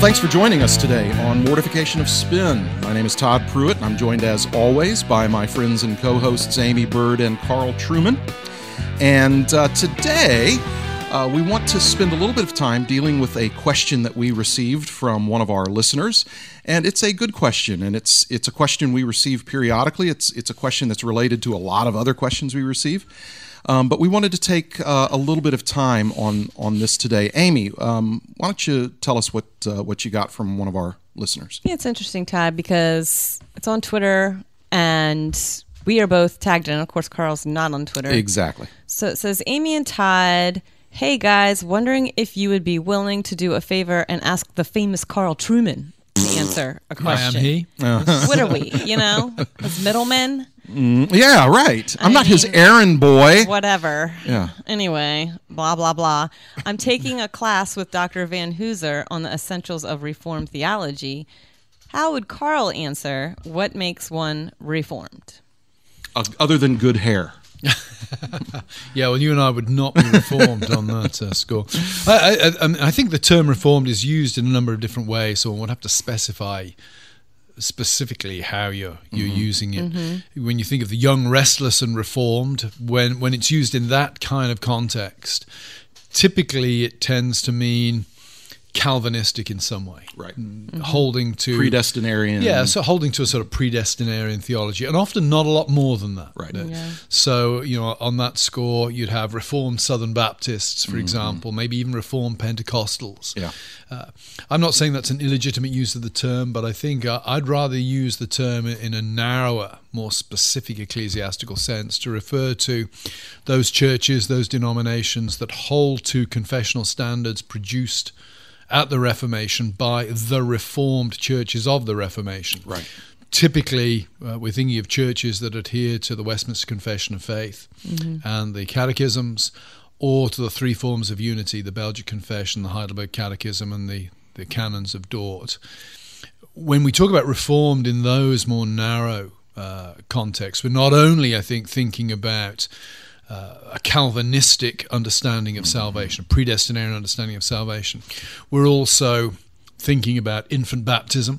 Well, thanks for joining us today on Mortification of Spin. My name is Todd Pruitt, and I'm joined as always by my friends and co hosts Aimee Byrd and Carl Trueman. And uh, today, uh, we want to spend a little bit of time dealing with a question that we received from one of our listeners, and it's a good question, and it's it's a question we receive periodically. It's it's a question that's related to a lot of other questions we receive. Um, but we wanted to take uh, a little bit of time on on this today. Aimee, um, why don't you tell us what uh, what you got from one of our listeners? Yeah, it's interesting, Todd, because it's on Twitter and we are both tagged in. Of course, Carl's not on Twitter. Exactly. So it says Aimee and Todd. Hey guys, wondering if you would be willing to do a favor and ask the famous Carl Trueman to answer a I am question. he. What are we? You know, as middlemen, Yeah, right. I'm I not his errand boy. whatever. Yeah. Anyway, blah blah blah. I'm taking a class with Dr. Van Hooser on the essentials of Reformed theology. How would Carl answer what makes one reformed? Uh, other than good hair. Yeah, well, you and I would not be reformed on that uh, score. I, I, I, um, I think the term reformed is used in a number of different ways, so one would have to specify specifically how you're you're mm-hmm. using it. Mm-hmm. When you think of the young, restless, and reformed, when when it's used in that kind of context, typically it tends to mean Calvinistic in some way, Right. holding to Predestinarian. Yeah, so holding to a sort of predestinarian theology, and often not a lot more than that. Right. Yeah. So, you know, on that score, you'd have Reformed Southern Baptists, for example, maybe even Reformed Pentecostals. Yeah. Uh, I'm not saying that's an illegitimate use of the term, but I think uh, I'd rather use the term in a narrower, more specific ecclesiastical sense to refer to those churches, those denominations that hold to confessional standards produced at the Reformation by the Reformed churches of the Reformation. Right. Typically, uh, we're thinking of churches that adhere to the Westminster Confession of Faith and the catechisms, or to the three forms of unity the Belgic Confession, the Heidelberg Catechism, and the, the canons of Dort. When we talk about Reformed in those more narrow uh, contexts, we're not only, I think, thinking about uh, a Calvinistic understanding of salvation, a predestinarian understanding of salvation. We're also thinking about infant baptism,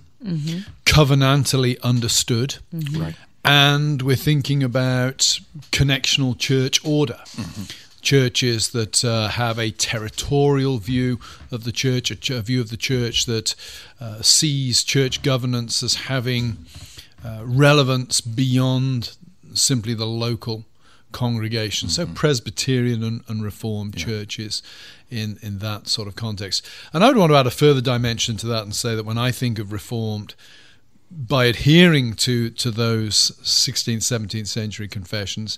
covenantally understood, Right. and we're thinking about connectional church order. Churches that uh, have a territorial view of the church, a, ch- a view of the church that uh, sees church governance as having uh, relevance beyond simply the local congregation. So mm-hmm. Presbyterian and, and Reformed churches in, in that sort of context. And I would want to add a further dimension to that and say that when I think of Reformed, by adhering to, to those 16th, 17th century confessions,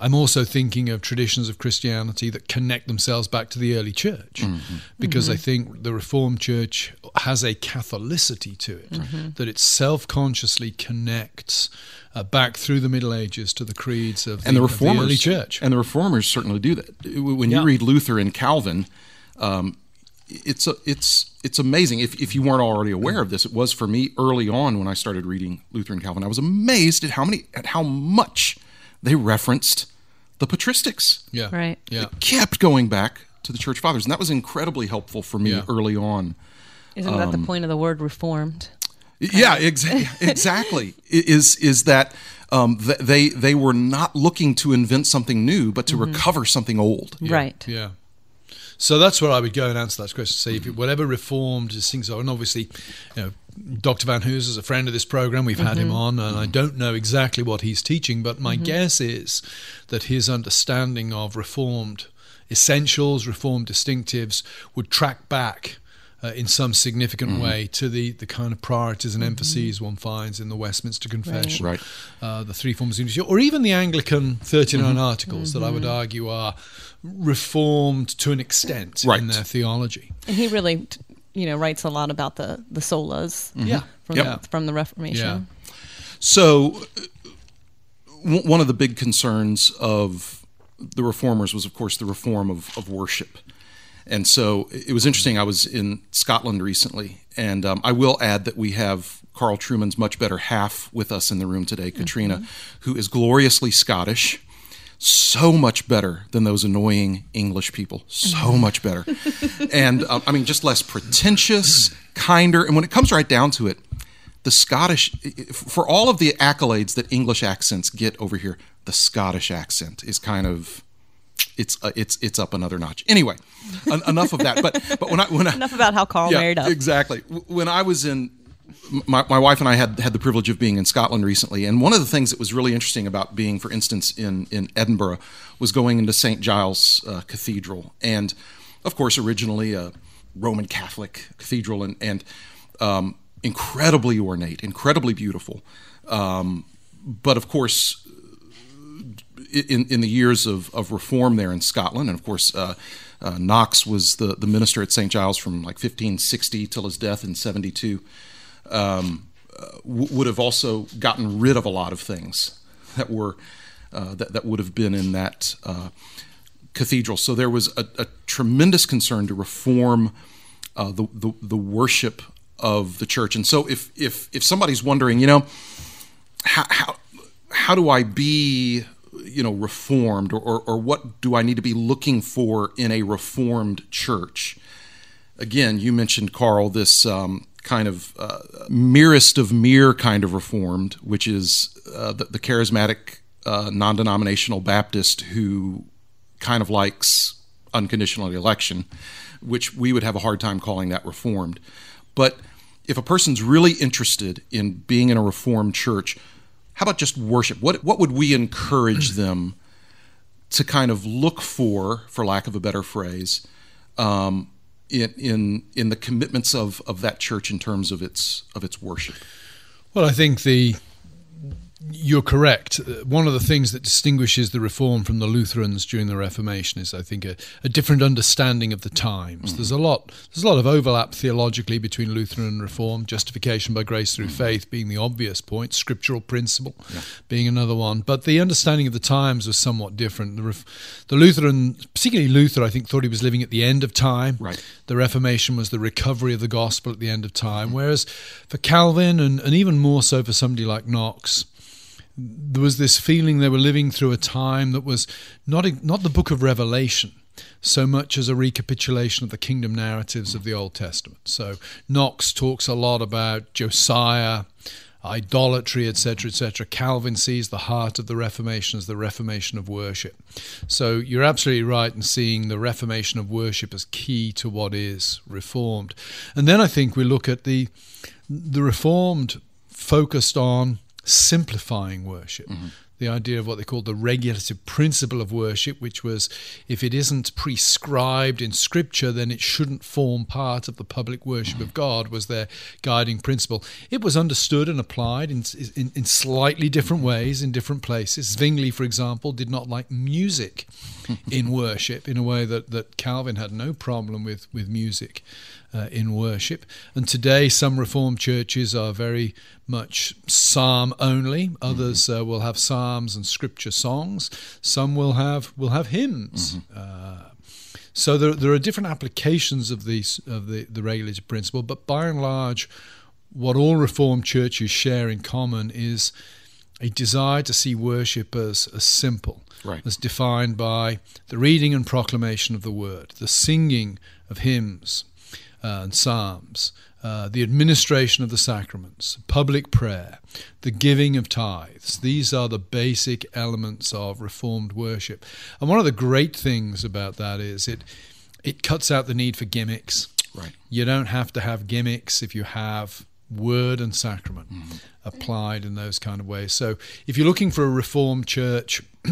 I'm also thinking of traditions of Christianity that connect themselves back to the early church, mm-hmm. because I mm-hmm. think the Reformed Church has a Catholicity to it, that it self consciously connects uh, back through the Middle Ages to the creeds of the, and the of reformers early church. and the reformers certainly do that. When Yeah. you read Luther and Calvin, um, it's a, it's it's amazing. If if you weren't already aware of this, it was for me early on when I started reading Luther and Calvin. I was amazed at how many at how much they referenced the patristics. yeah. Right. Yeah. Kept going back to the church fathers, and that was incredibly helpful for me Yeah. early on. Isn't that the point of the word reformed? Yeah, exa- exactly. Is is that um, th- they they were not looking to invent something new, but to mm-hmm. recover something old. Right. Yeah. So that's where I would go and answer that question. Say, if it, whatever reformed is things are, and obviously, you know, Dr. Van Hoos is a friend of this program. We've had him mm-hmm. on, and I don't know exactly what he's teaching, but my mm-hmm. guess is that his understanding of reformed essentials, reformed distinctives, would track back uh, in some significant way to the, the kind of priorities and emphases one finds in the Westminster Confession, Right. Uh, the three forms of unity, or even the Anglican 39 articles that I would argue are reformed to an extent Right. in their theology. And he really you know writes a lot about the the solas Yeah. from Yep. from the Reformation. Yeah. So, uh, w- one of the big concerns of the reformers was, of course, the reform of, of worship. And so it was interesting. I was in Scotland recently, and um, I will add that we have Carl Trueman's much better half with us in the room today, Katrina, who is gloriously Scottish. So much better than those annoying English people. So much better. and um, I mean, just less pretentious, kinder. And when it comes right down to it, the Scottish, for all of the accolades that English accents get over here, the Scottish accent is kind of it's uh, it's it's up another notch. Anyway, en- enough of that. But but when I when I Enough about how Carl married up. exactly. When I was in, my, my wife and I had had the privilege of being in Scotland recently, and one of the things that was really interesting about being, for instance, in in Edinburgh, was going into St Giles uh, Cathedral, and of course, originally a Roman Catholic cathedral, and and um, incredibly ornate, incredibly beautiful, um, but of course in, in the years of, of reform there in Scotland, and of course, uh, uh, Knox was the, the minister at St. Giles from like 1560 till his death in 72, um, uh, w- would have also gotten rid of a lot of things that were uh, that, that would have been in that uh, cathedral. So there was a, a tremendous concern to reform the, the the worship of the church. And so if if if somebody's wondering, you know, how how, how do I be you know reformed or, or, or what do I need to be looking for in a reformed church? Again, you mentioned Carl this um, kind of uh, merest of mere kind of reformed, which is uh, the, the charismatic uh, non-denominational Baptist who kind of likes unconditional election, which we would have a hard time calling that reformed. But if a person's really interested in being in a reformed church, how about just worship? What what would we encourage them to kind of look for, for lack of a better phrase, um, in in in the commitments of of that church in terms of its of its worship? Well, I think the you're correct. Uh, One of the things that distinguishes the Reform from the Lutherans during the Reformation is, I think, a, a different understanding of the times. Mm. There's a lot. There's a lot of overlap theologically between Lutheran and Reform. Justification by grace through mm. faith being the obvious point, scriptural principle being another one. But the understanding of the times was somewhat different. The, Ref- the Lutheran, particularly Luther, I think, thought he was living at the end of time. Right. The Reformation was the recovery of the gospel at the end of time. Mm. Whereas for Calvin, and, and even more so for somebody like Knox, there was this feeling they were living through a time that was not not the book of Revelation so much as a recapitulation of the kingdom narratives of the Old Testament. So Knox talks a lot about Josiah, idolatry, etc., etc. Calvin sees the heart of the Reformation as the Reformation of worship. So you're absolutely right in seeing the Reformation of worship as key to what is reformed. And then I think we look at the the Reformed focused on simplifying worship. Mm-hmm. The idea of what they called the regulative principle of worship, which was if it isn't prescribed in Scripture, then it shouldn't form part of the public worship of God, was their guiding principle. It was understood and applied in, in, in slightly different ways in different places. Zwingli, for example, did not like music in worship in a way that, that Calvin had no problem with, with music uh, in worship. And today, some Reformed churches are very much psalm only. Others uh, will have psalms and scripture songs. Some will have will have hymns. Uh, so there, there are different applications of these of the, the regulative principle, but by and large, what all Reformed churches share in common is a desire to see worship as, as simple, Right. as defined by the reading and proclamation of the word, the singing of hymns uh, and psalms, uh, the administration of the sacraments, public prayer, the giving of tithes. These are the basic elements of Reformed worship. And one of the great things about that is it it cuts out the need for gimmicks. Right. You don't have to have gimmicks if you have word and sacrament applied in those kind of ways. So if you're looking for a reformed church,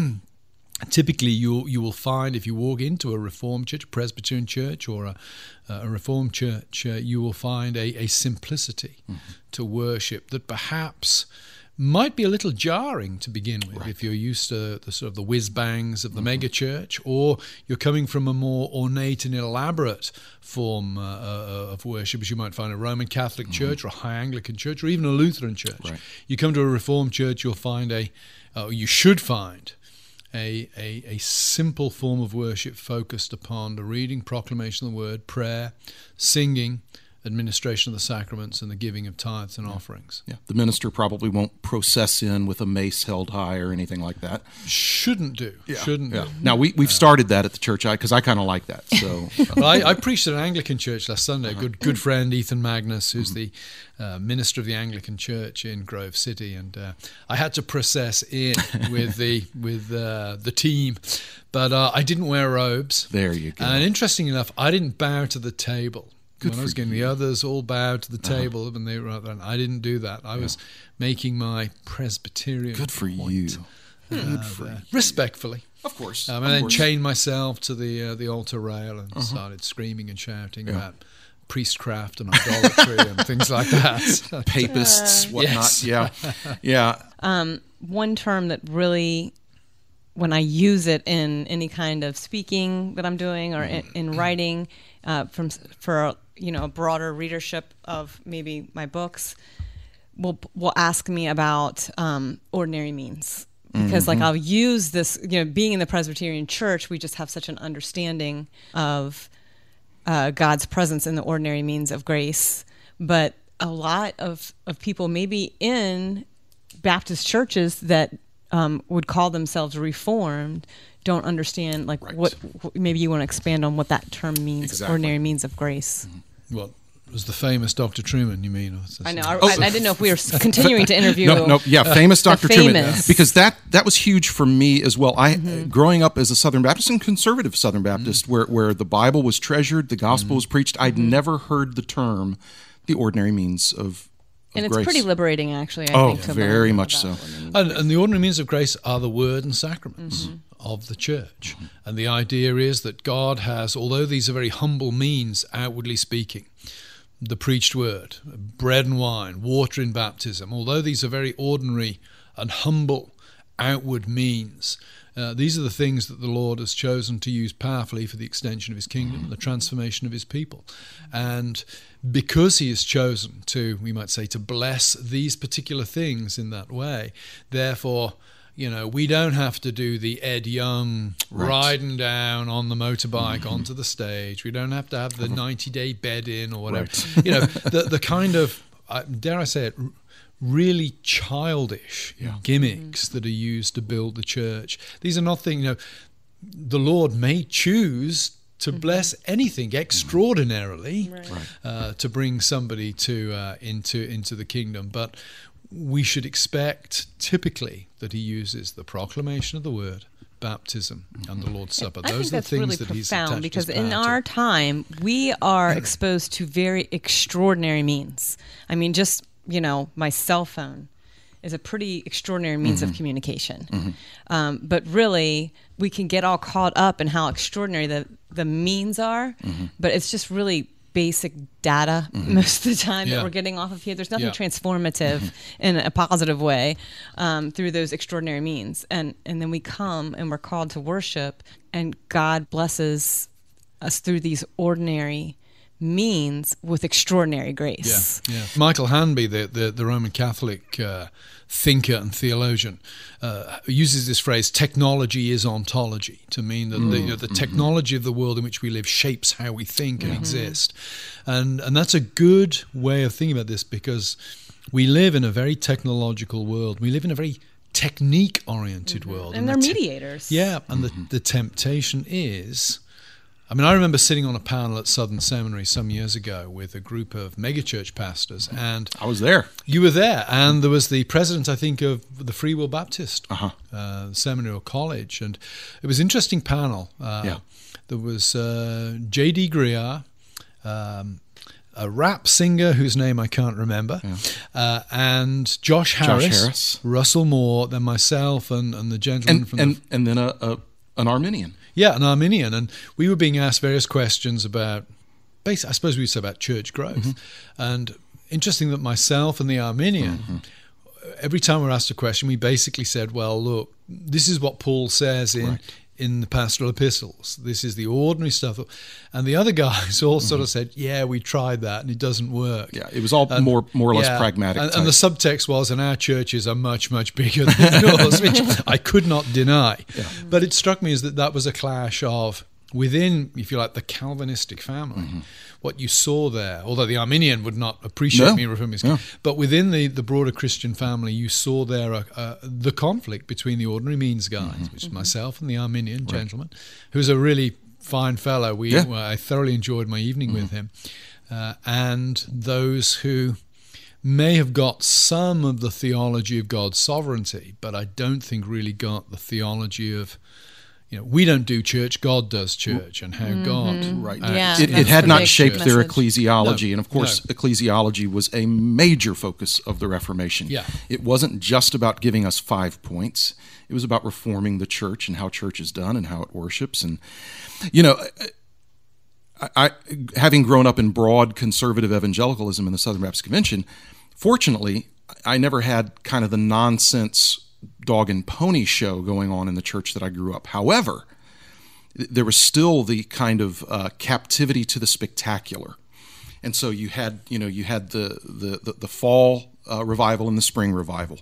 typically you you will find if you walk into a reformed church, a Presbyterian church, or a, a reformed church, uh, you will find a, a simplicity to worship that perhaps might be a little jarring to begin with if you're used to the sort of the whiz bangs of the Mm-hmm. mega church, or you're coming from a more ornate and elaborate form uh, uh, of worship, as you might find a Roman Catholic church or a High Anglican church or even a Lutheran church. Mm-hmm. Right. You come to a Reformed church, you'll find a, uh, you should find a, a, a simple form of worship focused upon the reading, proclamation of the word, prayer, singing, administration of the sacraments, and the giving of tithes and offerings. Yeah, the minister probably won't process in with a mace held high or anything like that. Shouldn't do. Shouldn't Yeah. do. Now we we've started that at the church because I, kind of like that. So Well, I, I preached at an Anglican church last Sunday. A good good friend Ethan Magnus, who's the uh, minister of the Anglican Church in Grove City, and uh, I had to process in with the with uh, the team, but uh, I didn't wear robes. There you go. And interesting enough, I didn't bow to the table. Good when I was for getting the others all bowed to the Uh-huh. table, and they were out there, and I didn't do that. I was making my Presbyterian. good for point, you. uh, Good for uh, you. respectfully. Of course. Um, of and then course. chained myself to the uh, the altar rail and started screaming and shouting about priestcraft and idolatry and things like that. papists, whatnot. Yes. Yeah, yeah. one term that really when i use it in any kind of speaking that i'm doing or in, in writing uh, from for you know a broader readership of maybe my books will will ask me about um, ordinary means because like i'll use this you know being in the presbyterian church we just have such an understanding of uh, God's presence in the ordinary means of grace. But a lot of, of people, maybe in Baptist churches that um, would call themselves reformed, don't understand like Right. what. Maybe you want to expand on what that term means. Exactly. Ordinary means of grace. Well, it was the famous Dr. Trueman, you mean? or is this- I know. I, Oh. I, I didn't know if we were continuing to interview. No, no, yeah, famous Dr. Trueman, famous. because that that was huge for me as well. I mm-hmm. growing up as a Southern Baptist and conservative Southern Baptist, mm. where where the Bible was treasured, the gospel mm-hmm. was preached. I'd mm-hmm. never heard the term, the ordinary means of, of and it's grace. pretty liberating, actually. I Oh, think, to very much so. And, and the ordinary means of grace are the word and sacraments of the church. And the idea is that God has, although these are very humble means, outwardly speaking, the preached word, bread and wine, water in baptism, although these are very ordinary and humble outward means, uh, these are the things that the Lord has chosen to use powerfully for the extension of his kingdom, the transformation of his people. And because he has chosen to, we might say, to bless these particular things in that way, therefore, you know, we don't have to do the Ed Young riding down on the motorbike onto the stage. We don't have to have the 90 day bed in or whatever. Right. You know, the, the kind of, uh, dare I say it, really childish gimmicks that are used to build the church. These are not things, you know, the Lord may choose to bless anything extraordinarily uh, to bring somebody to uh, into into the kingdom, but we should expect typically that He uses the proclamation of the word, baptism, and the Lord's Supper. I Those are the things really that He's attached because in to. our time we are exposed to very extraordinary means. I mean, just you know, my cell phone is a pretty extraordinary means Mm-hmm. of communication. Um, but really, we can get all caught up in how extraordinary the the means are, Mm-hmm. but it's just really basic data most of the time Yeah. that we're getting off of here. There's nothing Yeah. transformative in a positive way um, through those extraordinary means, and and then we come and we're called to worship, and God blesses us through these ordinary means with extraordinary grace. Yeah, yeah. Michael Hanby, the, the, the Roman Catholic uh, thinker and theologian, uh, uses this phrase "technology is ontology" to mean that the, mm, you know, the mm-hmm. technology of the world in which we live shapes how we think and exist, and and that's a good way of thinking about this because we live in a very technological world. We live in a very technique-oriented mm-hmm. world, And they're the te- mediators. yeah, and the, mm-hmm. the temptation is. I mean, I remember sitting on a panel at Southern Seminary some years ago with a group of megachurch pastors, and I was there. you were there, and there was the president, I think, of the Free Will Baptist Uh-huh. uh, seminary or college, and it was an interesting panel. Uh, Yeah. There was uh, J.D. Greear, um, a rap singer whose name I can't remember, uh, and Josh Harris, Harris. Russell Moore, then myself, and, and the gentleman And from and, the and then a, a an Arminian. Yeah, an Arminian, and we were being asked various questions about, I suppose we would say about church growth, mm-hmm. and interesting that myself and the Arminian mm-hmm. every time we're asked a question, we basically said, well, look, this is what Paul says in. Right. In the pastoral epistles, this is the ordinary stuff, and the other guys all sort of mm-hmm. said, "Yeah, we tried that and it doesn't work." Yeah, it was all more more or less Yeah. pragmatic. And, and the subtext was, and our churches are much, much bigger than yours, which I could not deny. But it struck me as that that was a clash of within, if you like, the Calvinistic family. Mm-hmm. What you saw there, although the Arminian would not appreciate No. me referring as, No. but within the, the broader Christian family, you saw there uh, uh, the conflict between the ordinary means guys, Mm-hmm. which is myself and the Arminian gentleman, who's a really fine fellow. We Yeah. I thoroughly enjoyed my evening with him, uh, and those who may have got some of the theology of God's sovereignty, but I don't think really got the theology of, you know, we don't do church, God does church, and how mm-hmm. God Right. acts Yeah, it, it had not big shaped their message. ecclesiology. No, and of course, no. ecclesiology was a major focus of the Reformation. Yeah. It wasn't just about giving us five points, it was about reforming the church and how church is done and how it worships. And, you know, I, I, having grown up in broad conservative evangelicalism in the Southern Baptist Convention, fortunately, I never had kind of the nonsense dog and pony show going on in the church that I grew up. However, there was still the kind of uh, captivity to the spectacular. And so you had, you know, you had the the the, the fall uh, revival and the spring revival,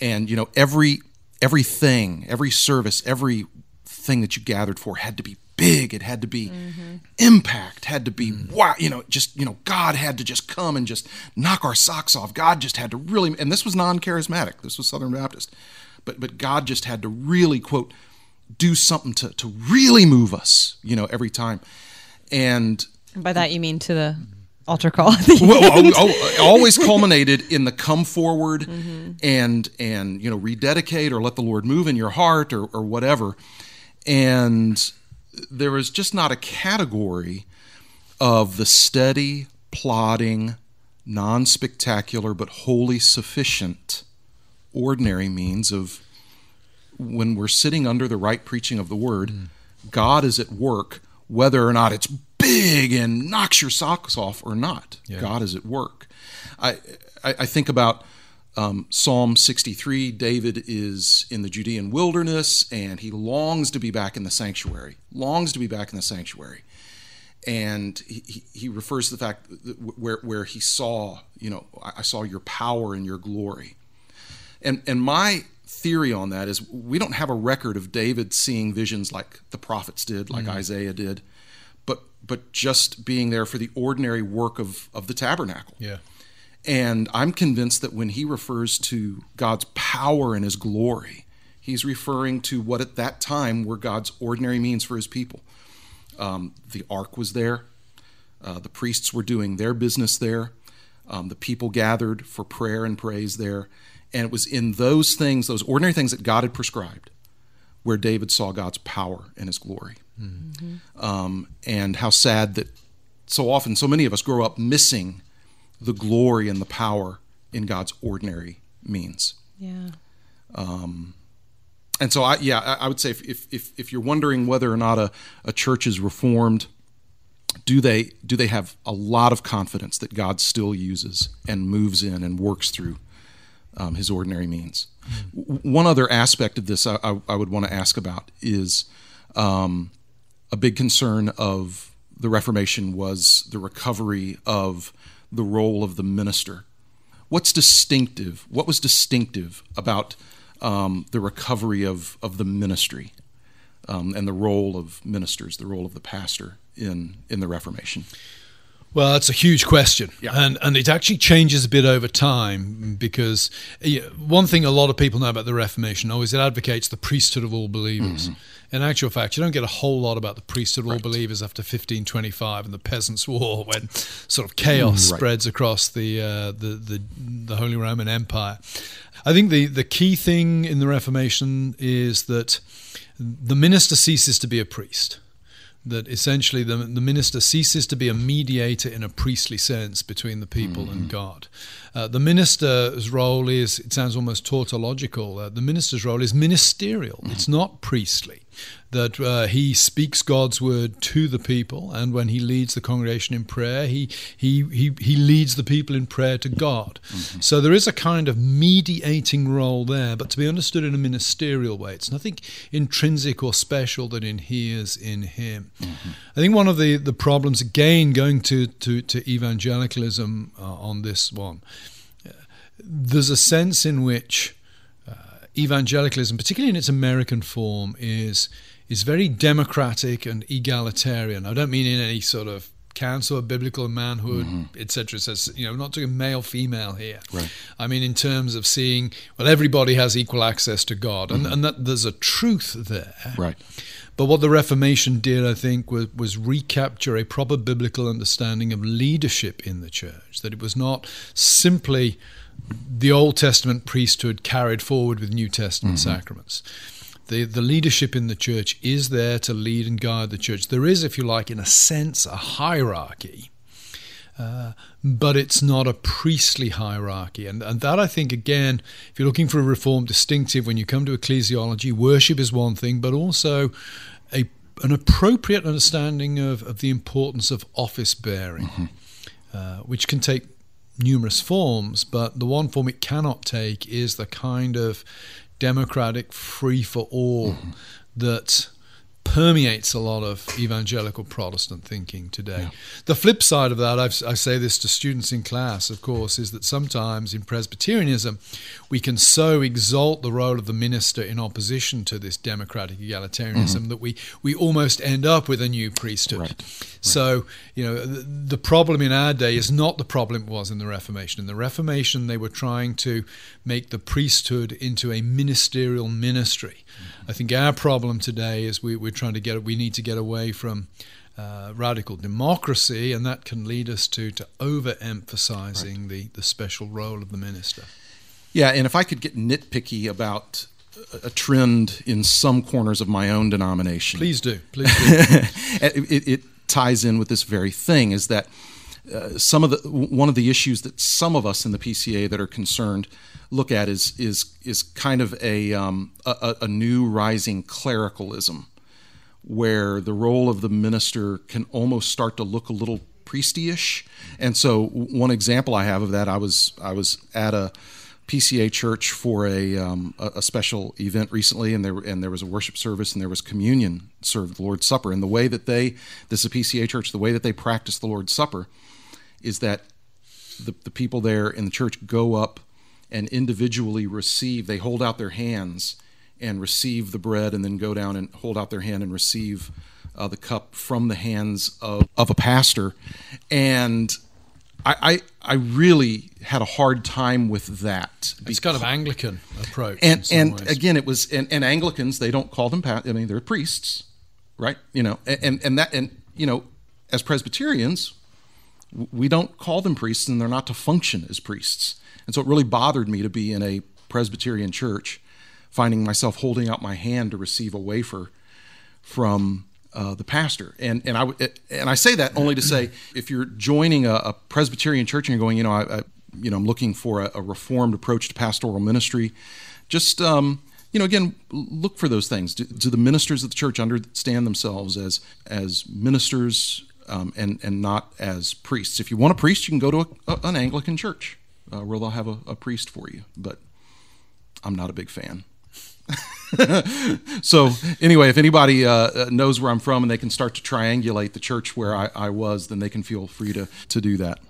and you know every everything, every service, every thing that you gathered for had to be big. It had to be impact. Had to be wow. You know, just you know, God had to just come and just knock our socks off. God just had to really, and this was non-charismatic. This was Southern Baptist, but but God just had to really quote do something to to really move us. You know, every time, and By that you mean to the altar call. the well, oh, oh, always culminated in the come forward mm-hmm. and and you know rededicate or let the Lord move in your heart or, or whatever. And there was just not a category of the steady, plodding, non-spectacular but wholly sufficient, ordinary means of when we're sitting under the right preaching of the word, God is at work, whether or not it's big and knocks your socks off or not. God is at work. I, I, I think about um, Psalm 63. David is in the Judean wilderness and he longs to be back in the sanctuary, longs to be back in the sanctuary. And he, he- he refers to the fact that where, where he saw, you know, I I saw your power and your glory. And and my theory on that is we don't have a record of David seeing visions like the prophets did, like Isaiah did, but but just being there for the ordinary work of of the tabernacle. Yeah. And I'm convinced that when he refers to God's power and his glory, he's referring to what at that time were God's ordinary means for his people. Um, the ark was there, uh, the priests were doing their business there, um, the people gathered for prayer and praise there. And it was in those things, those ordinary things that God had prescribed, where David saw God's power and his glory. Um, and how sad that so often, so many of us grow up missing the glory and the power in God's ordinary means. yeah. And so, I, yeah, I, I would say if, if, if, if you're wondering whether or not a, a church is reformed, do they do they have a lot of confidence that God still uses and moves in and works through um, His ordinary means? W- one other aspect of this I, I, I would want to ask about is um, a big concern of the Reformation was the recovery of the role of the minister. What's distinctive? What was distinctive about um, the recovery of, of the ministry um, and the role of ministers, the role of the pastor in in the Reformation? Well, that's a huge question, Yeah. and and it actually changes a bit over time because eh, one thing a lot of people know about the Reformation is it advocates the priesthood of all believers. Mm-hmm. In actual fact, you don't get a whole lot about the priesthood of all believers after 1525 and the Peasants' War, when sort of chaos mm, Right. spreads across the, uh, the the the Holy Roman Empire. I think the the key thing in the Reformation is that the minister ceases to be a priest that essentially the, the minister ceases to be a mediator in a priestly sense between the people and mm-hmm. God. Uh, the minister's role is, it sounds almost tautological, uh, the minister's role is ministerial, it's not priestly. that uh, he speaks God's word to the people, and when he leads the congregation in prayer, he he he, he leads the people in prayer to God. Mm-hmm. So there is a kind of mediating role there, but to be understood in a ministerial way. It's nothing intrinsic or special that inheres in him. Mm-hmm. I think one of the, the problems, again, going to to, to evangelicalism uh, on this one, there's a sense in which uh, evangelicalism, particularly in its American form, is is very democratic and egalitarian. I don't mean in any sort of counsel of biblical manhood, mm-hmm. etc. Says you know, not talking male female here. Right. I mean in terms of seeing well, everybody has equal access to God, and, mm-hmm. and that there's a truth there. Right. But what the Reformation did, I think, was, was recapture a proper biblical understanding of leadership in the church. That it was not simply the Old Testament priesthood carried forward with New Testament mm-hmm. sacraments the, the leadership in the church is there to lead and guide the church. There is, if you like, in a sense, a hierarchy. Uh, but it's not a priestly hierarchy. And, and that, I think, again, if you're looking for a reform distinctive, when you come to ecclesiology, worship is one thing, but also a, an appropriate understanding of, of the importance of office bearing, mm-hmm. uh, which can take numerous forms, but the one form it cannot take is the kind of democratic, free for all mm-hmm. that permeates a lot of evangelical Protestant thinking today. Yeah. The flip side of that, I've, i say this to students in class, of course, is that sometimes in Presbyterianism, we can so exalt the role of the minister in opposition to this democratic egalitarianism mm-hmm. that we, we almost end up with a new priesthood. Right. Right. So, you know, the, the problem in our day is not the problem it was in the Reformation. In the Reformation, they were trying to make the priesthood into a ministerial ministry. Mm-hmm. I think our problem today is we, we're trying to get we need to get away from uh, radical democracy, and that can lead us to to overemphasizing right. the the special role of the minister. Yeah, and if I could get nitpicky about a trend in some corners of my own denomination, please do. Please do. it, it, it, ties in with this very thing. Is that uh, some of the one of the issues that some of us in the PCA that are concerned look at is is is kind of a um, a, a new rising clericalism where the role of the minister can almost start to look a little priestyish. And so, one example I have of that, I was I was at a PCA church for a um, a, special event recently, and there and there was a worship service, and there was communion served, Lord's Supper. And the way that they, this is a PCA church, the way that they practice the Lord's Supper, is that the the people there in the church go up and individually receive. They hold out their hands and receive the bread and then go down and hold out their hand and receive uh, the cup from the hands of, of a pastor. And I, I, I really had a hard time with that. It's kind of an Anglican approach. And and ways. again, it was and, and Anglicans they don't call them I mean they're priests, right? You know, and and that and you know, as Presbyterians, we don't call them priests, and they're not to function as priests. And so it really bothered me to be in a Presbyterian church finding myself holding out my hand to receive a wafer from uh, the pastor. And and I and I say that only to say if you're joining a, a Presbyterian church and you're going, you know, I, I you know, I'm looking for a, a, reformed approach to pastoral ministry. Just um, you know, again, look for those things. Do, do, the ministers of the church understand themselves as as ministers um, and and not as priests? If you want a priest, you can go to a, an Anglican church uh, where they'll have a, a priest for you. But I'm not a big fan. so anyway, if anybody uh, uh, knows where I'm from and they can start to triangulate the church where I, I was, then they can feel free to, to do that.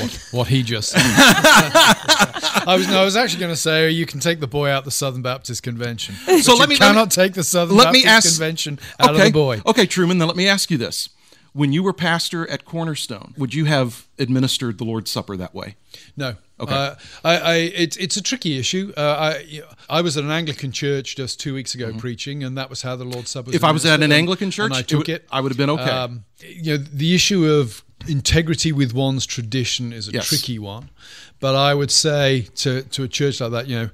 What, what he just said. I was no, I was actually going to say you can take the boy out the Southern Baptist Convention. So let me cannot let me, take the Southern let Baptist me ask, Convention out okay, of the boy. Okay, Trueman. Then let me ask you this: When you were pastor at Cornerstone, would you have administered the Lord's Supper that way? No. Okay. Uh, I, I, it's it's a tricky issue. Uh, I I was at an Anglican church just two weeks ago mm-hmm. preaching, and that was how the Lord's Supper. was If I was at an Anglican church, I took it, I would have been okay. Um, you know, the issue of integrity with one's tradition is a yes. tricky one, but I would say to to a church like that, you know,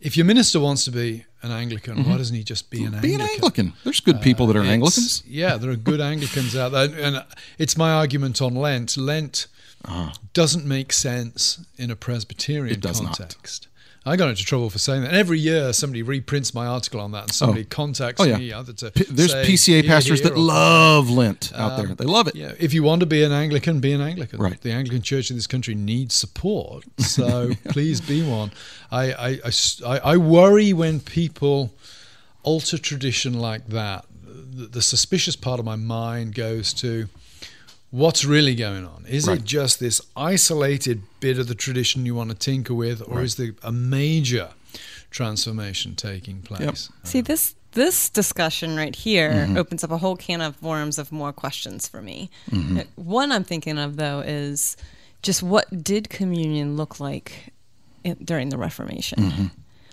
if your minister wants to be an Anglican, mm-hmm. why doesn't he just be an be Anglican? Be an Anglican. There's good people that are uh, Anglicans. Yeah, there are good Anglicans out there, and it's my argument on Lent. Lent uh-huh. doesn't make sense in a Presbyterian context. I got into trouble for saying that. And every year, somebody reprints my article on that, and somebody oh. contacts Oh, yeah. me either to P- there's say, PCA pastors here," that or- love Lent out um, there. They love it. Yeah, if you want to be an Anglican, be an Anglican. Right. The Anglican Church in this country needs support, so please be one. I I I worry when people alter tradition like that. The, the suspicious part of my mind goes to what's really going on. Is Right. it just this isolated bit of the tradition you want to tinker with, or is there a major transformation taking place? See this this discussion right here Mm-hmm. opens up a whole can of worms of more questions for me. Uh, One I'm thinking of though is just what did communion look like in, during the Reformation?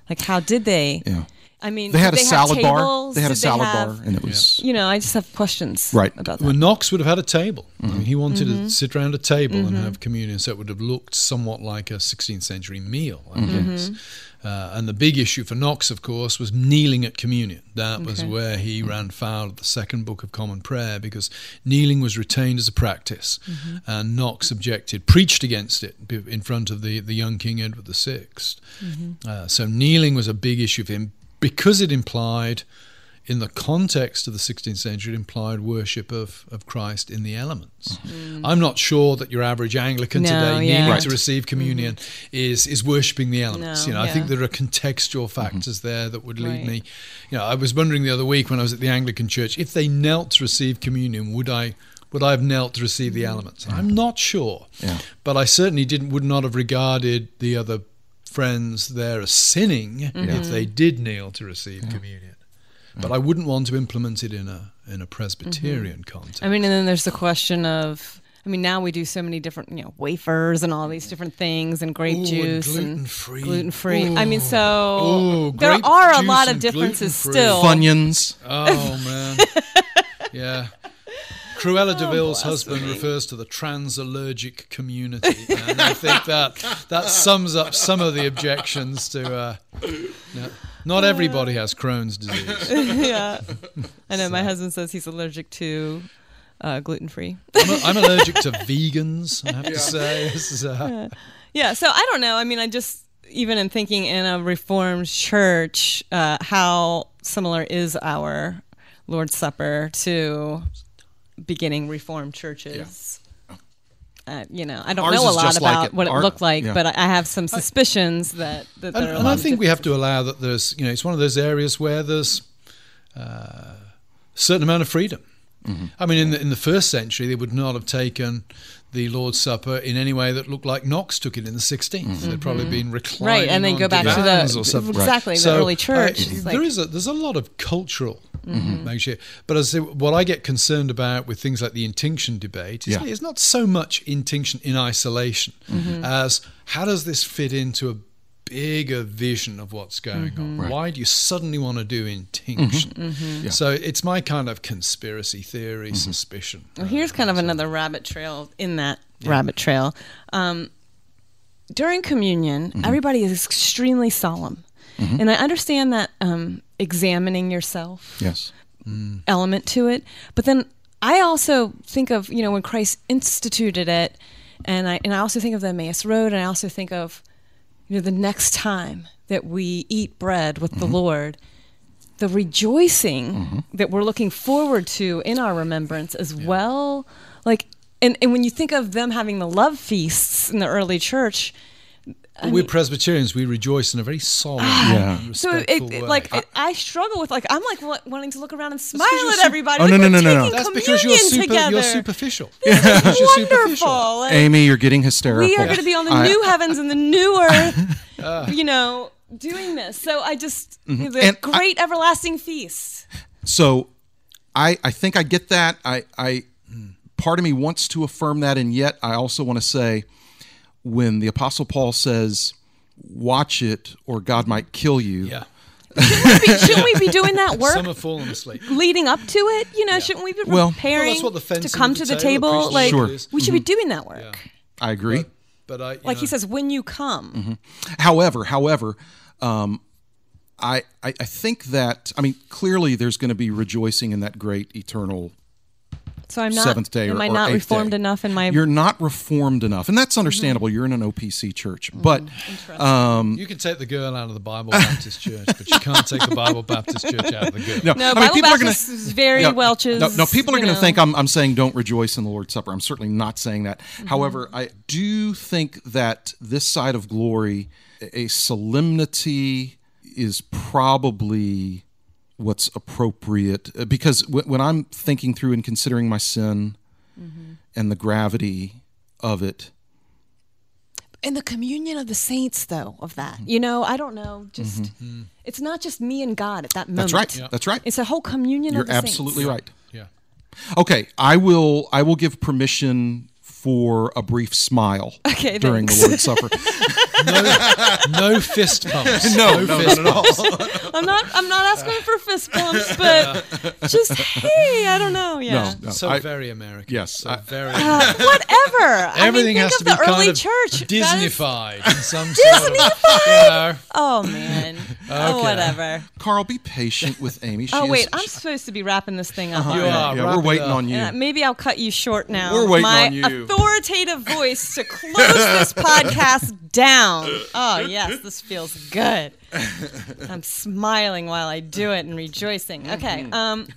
Like how did they? Mm-hmm. Yeah. I mean, They had a have salad bar. They had a salad have- bar, and it was You know, I just have questions Right. about Well, that. Knox would have had a table. Mm-hmm. mean, he wanted Mm-hmm. to sit around a table and have communion, so it would have looked somewhat like a 16th century meal, I Mm-hmm. guess. Uh, and the big issue for Knox, of course, was kneeling at communion. That was where he ran foul of the Second Book of Common Prayer because kneeling was retained as a practice, Mm-hmm. and Knox objected, preached against it in front of the, the young King Edward VI. Mm-hmm. Uh, so kneeling was a big issue for him because it implied in the context of the 16th century, it implied worship of, of Christ in the elements. Mm. Mm. I'm not sure that your average Anglican No, today, yeah. needing Right. to receive mm-hmm. communion, is is worshiping the elements. No, you know, I think there are contextual mm-hmm. factors there that would lead Right. me. You know, I was wondering the other week when I was at the Anglican church if they knelt to receive communion, would I? Would I have knelt to receive the mm-hmm. elements? I'm not sure, Yeah. but I certainly didn't. Would not have regarded the other friends there as sinning if they did kneel to receive communion. But I wouldn't want to implement it in a in a Presbyterian context. I mean, and then there's the question of. I mean, now we do so many different, you know, wafers and all these different things, and grape Ooh, and juice gluten-free. gluten free. I mean, so Ooh, there are a lot of differences still. Funyuns. Oh man, yeah. Cruella Deville's bless husband me. refers to the transallergic community, and I think that that sums up some of the objections to. Uh, no, not everybody has Crohn's disease. yeah, I know. My husband says he's allergic to uh, gluten free. I'm, a, I'm allergic to vegans. I have to say, this is uh, Yeah, so I don't know. I mean, I just even in thinking in a reformed church, uh, how similar is our Lord's Supper to beginning reformed churches? Uh, you know, I don't Ours know a lot just like about it. what it Our- looked like, yeah. but I I have some suspicions that, that and, there are a and lot I of think we have to allow that there's, you know, it's one of those areas where there's uh, a certain amount of freedom. Mm-hmm. I mean, in the, in the first century, they would not have taken the Lord's Supper in any way that looked like Knox took it in the 16th. They'd probably been reclining Mm-hmm. Right, and then on go back to the or something. exactly the So, early church. uh, It's there like- is a there's a lot of cultural Mm-hmm. makeshift. But as I say, what I get concerned about with things like the intinction debate is, Yeah. is not so much intinction in isolation Mm-hmm. as how does this fit into a bigger vision of what's going Mm-hmm. on? Why do you suddenly want to do intinction? Mm-hmm. Yeah. So it's my kind of conspiracy theory Mm-hmm. suspicion. Well, here's kind of another rabbit trail in that rabbit trail. Um, during communion, Mm-hmm. everybody is extremely solemn. Mm-hmm. And I understand that um, examining yourself Yes. Mm. element to it. But then I also think of, you know, when Christ instituted it, and I, and I also think of the Emmaus Road, and I also think of, you know, the next time that we eat bread with the mm-hmm. Lord, the rejoicing mm-hmm. that we're looking forward to in our remembrance as well. Like, and, and when you think of them having the love feasts in the early church, But we're Presbyterians. We rejoice in a very solemn, ah, Yeah. so it, it- like it, I struggle with like I'm like wa- wanting to look around and smile 'cause you're at sup- everybody. Oh, like, no, no, no, no, no. that's because you're super. You're superficial. This Because is wonderful. superficial. Aimee, you're getting hysterical. we are going to be on the I- new heavens and the new earth, ah. you know, doing this. So I just Mm-hmm. And I- great everlasting feast. So I I think I get that. I I hmm, part of me wants to affirm that and yet I also want to say when the apostle Paul says watch it or God might kill you. Yeah. Shouldn't we be doing that work Some have fallen asleep. leading up to it? You know, shouldn't we be Well- preparing Well, that's what the to come at to the the table table? Like Sure. we should be doing that work. I agree. But I, you Like he says, when you come. Mm-hmm. However, however, um, I, I I think that I mean clearly there's going to be rejoicing in that great eternal So I'm not- seventh day am or, I not reformed day. enough in my- You're not reformed enough, and that's understandable. You're in an OPC church, but um, You can take the girl out of the Bible Baptist Church, but you can't take the Bible Baptist Church out of the girl. no, No, I mean, Bible people are gonna- is very Yeah, Welch's. No, no, people are going to think I'm, I'm saying don't rejoice in the Lord's Supper. I'm certainly not saying that. Mm-hmm. However, I do think that this side of glory, a solemnity is probably what's appropriate Uh, because w- when I'm thinking through and considering my sin Mm-hmm. and the gravity of it, in the communion of the saints though of that you know i don't know just it's not just me and god at that moment that's right. That's right. it's a whole communion You're of the absolutely saints. right. Yeah. Okay, I will. I will give permission for a brief smile Okay, during thanks. the Lord's Supper. No, no fist pumps. no, no, fist not at all. i'm not i'm not asking for fist bumps but just hey i don't know yeah No, no. So I- very American. Yes, So I- very. Uh, whatever Everything I mean, has think to of be the kind early of church That is- Disneyfied in some sort of. You oh man oh Okay. whatever Carl, be patient with Aimee. She oh is- wait i'm she- supposed to be wrapping this thing up You already. are. yeah, wrap we're waiting up. on you. Uh, maybe I'll cut you short now. We're waiting My on you. authoritative voice to close this podcast down. Oh, yes, this feels good. I'm smiling while I do it and rejoicing. Okay. Mm-hmm. Um,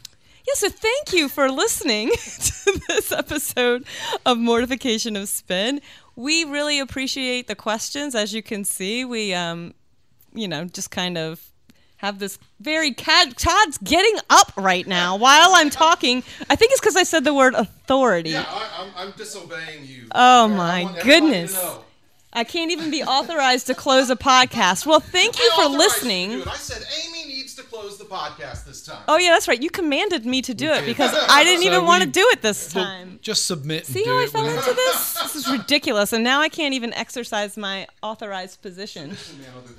yeah, so thank you for listening to this episode of Mortification of Spin. We really appreciate the questions. As you can see, we, um, you know, just kind of have this very cat Todd's getting up right now while I'm talking. I think it's because I said the word authority. Yeah, I, am disobeying you. Oh my goodness. I can't even be authorized to close a podcast. Well, thank you for listening. I said Aimee close the podcast this time. Oh yeah, that's right. You commanded me to do it because I didn't So even want to do it this time. Just submit. And See do how I it fell without- into this? This is ridiculous, and now I can't even exercise my authorized position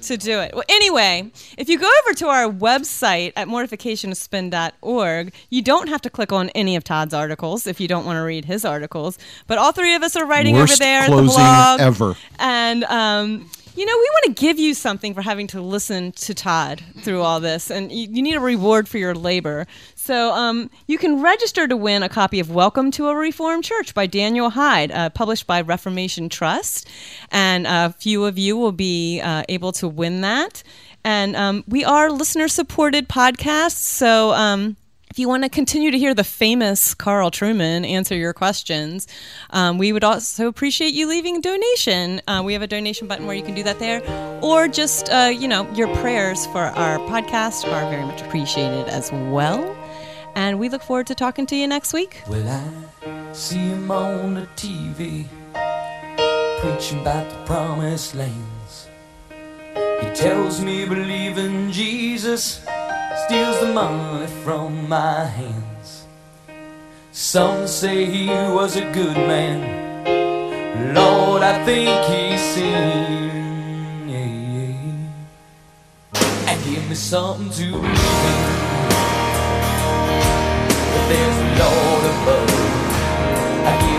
to do it. Well, anyway, if you go over to our website at mortificationofspin.org, you don't have to click on any of Todd's articles if you don't want to read his articles. But all three of us are writing over there at the closing blog. ever. And um, you know, we want to give you something for having to listen to Todd through all this, and you, you need a reward for your labor. So um, you can register to win a copy of "Welcome to a Reformed Church" by Daniel Hyde, uh, published by Reformation Trust, and a few of you will be uh, able to win that. And um, we are listener-supported podcasts, so. Um, if you want to continue to hear the famous Carl Trueman answer your questions, um, we would also appreciate you leaving a donation. Uh, we have a donation button where you can do that there, or just uh, you know your prayers for our podcast are very much appreciated as well. And we look forward to talking to you next week. Well, I see him on the TV preaching about the promised lands. He tells me believing Jesus steals the money from my hands. Some say he was a good man. Lord, I think he sinned. And give me something to believe in. But there's a Lord above. I give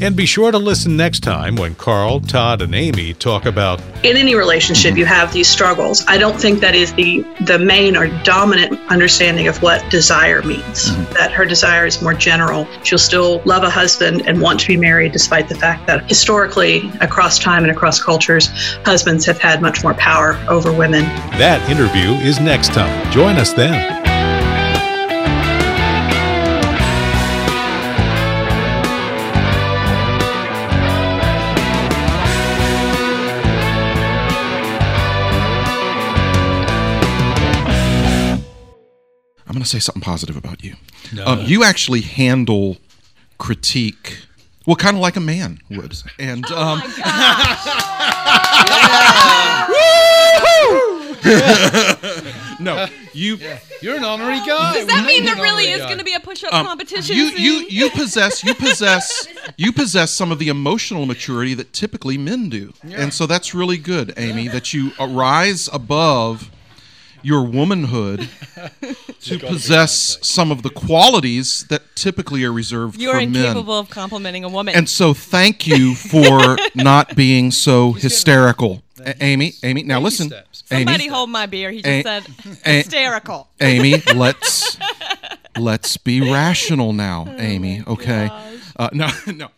And be sure to listen next time when Carl, Todd, and Aimee talk about in any relationship you have these struggles i don't think that is the the main or dominant understanding of what desire means mm-hmm. that her desire is more general she'll still love a husband and want to be married despite the fact that historically across time and across cultures husbands have had much more power over women That interview is next time. Join us then. Say something positive about you. No. Um, you actually handle critique, well, kind of like a man would. And um, no, you You're an honorary guy. Does that We mean there really is going to be a push-up um, competition? You you you possess you possess you possess some of the emotional maturity that typically men do, and so that's really good, Aimee, that you rise above your womanhood to possess some of the qualities that typically are reserved You're for men. You're incapable of complimenting a woman. And so, thank you for not being so hysterical, A- Aimee. Aimee, now Baby listen, steps. Somebody Aimee. hold my beer. He just A- said A- hysterical. Aimee, let's let's be rational now, Oh Aimee. Okay. Uh, no, no.